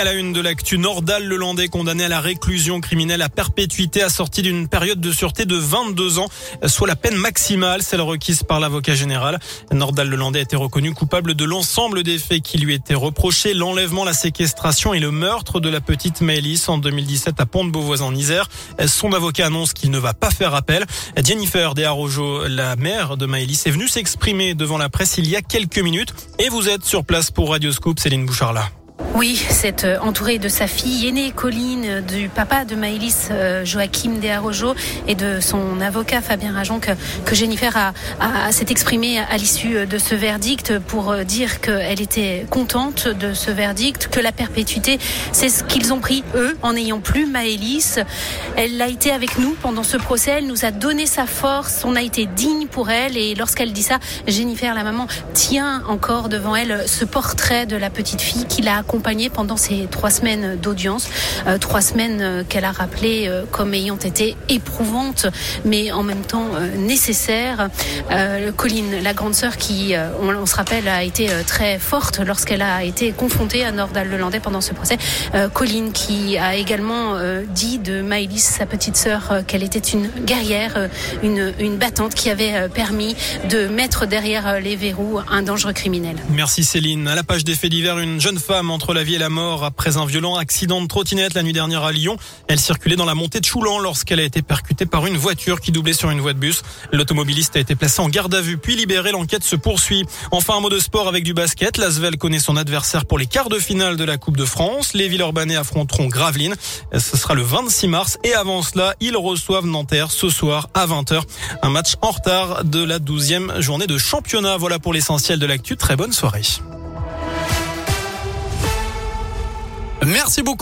À la une de l'actu, Nordal Lelandais condamné à la réclusion criminelle à perpétuité assortie d'une période de sûreté de 22 ans, soit la peine maximale, celle requise par l'avocat général. Nordal Lelandais a été reconnu coupable de l'ensemble des faits qui lui étaient reprochés, l'enlèvement, la séquestration et le meurtre de la petite Maëlys en 2017 à Pont-de-Beauvois en Isère. Son avocat annonce qu'il ne va pas faire appel. Jennifer Desarrojo, la mère de Maëlys, est venue s'exprimer devant la presse il y a quelques minutes et vous êtes sur place pour Radio Scoop, Céline Bouchard oui, c'est euh, entouré de sa fille aînée Colline, du papa de Maëlys euh, Joachim Desarrojo et de son avocat Fabien Rajon que, Jennifer a, a, s'est exprimée à l'issue de ce verdict pour euh, dire qu'elle était contente de ce verdict, que la perpétuité, c'est ce qu'ils ont pris eux en n'ayant plus Maëlys. Elle a été avec nous pendant ce procès, elle nous a donné sa force, on a été digne pour elle et lorsqu'elle dit ça, Jennifer, la maman, tient encore devant elle ce portrait de la petite fille qui l'a accompagnée pendant ces trois semaines d'audience, euh, trois semaines euh, qu'elle a rappelées euh, comme ayant été éprouvantes, mais en même temps nécessaires. Colline, la grande sœur, qui, on, se rappelle, a été très forte lorsqu'elle a été confrontée à Nordal-Lelandais pendant ce procès. Colline, qui a également dit de Maëlys, sa petite sœur, qu'elle était une guerrière, une, une battante qui avait permis de mettre derrière les verrous un dangereux criminel. Merci Céline. À la page des faits divers, une jeune femme entre la vie et la mort après un violent accident de trottinette la nuit dernière à Lyon. Elle circulait dans la montée de Choulan lorsqu'elle a été percutée par une voiture qui doublait sur une voie de bus. L'automobiliste a été placé en garde à vue puis libéré. L'enquête se poursuit. Enfin, un mot de sport avec du basket. L'Asvel connaît son adversaire pour les quarts de finale de la Coupe de France. Les Villeurbanais affronteront Gravelines. Ce sera le 26 mars. Et avant cela, ils reçoivent Nanterre ce soir à 20h. Un match en retard de la 12e journée de championnat. Voilà pour l'essentiel de l'actu. Très bonne soirée. Merci beaucoup.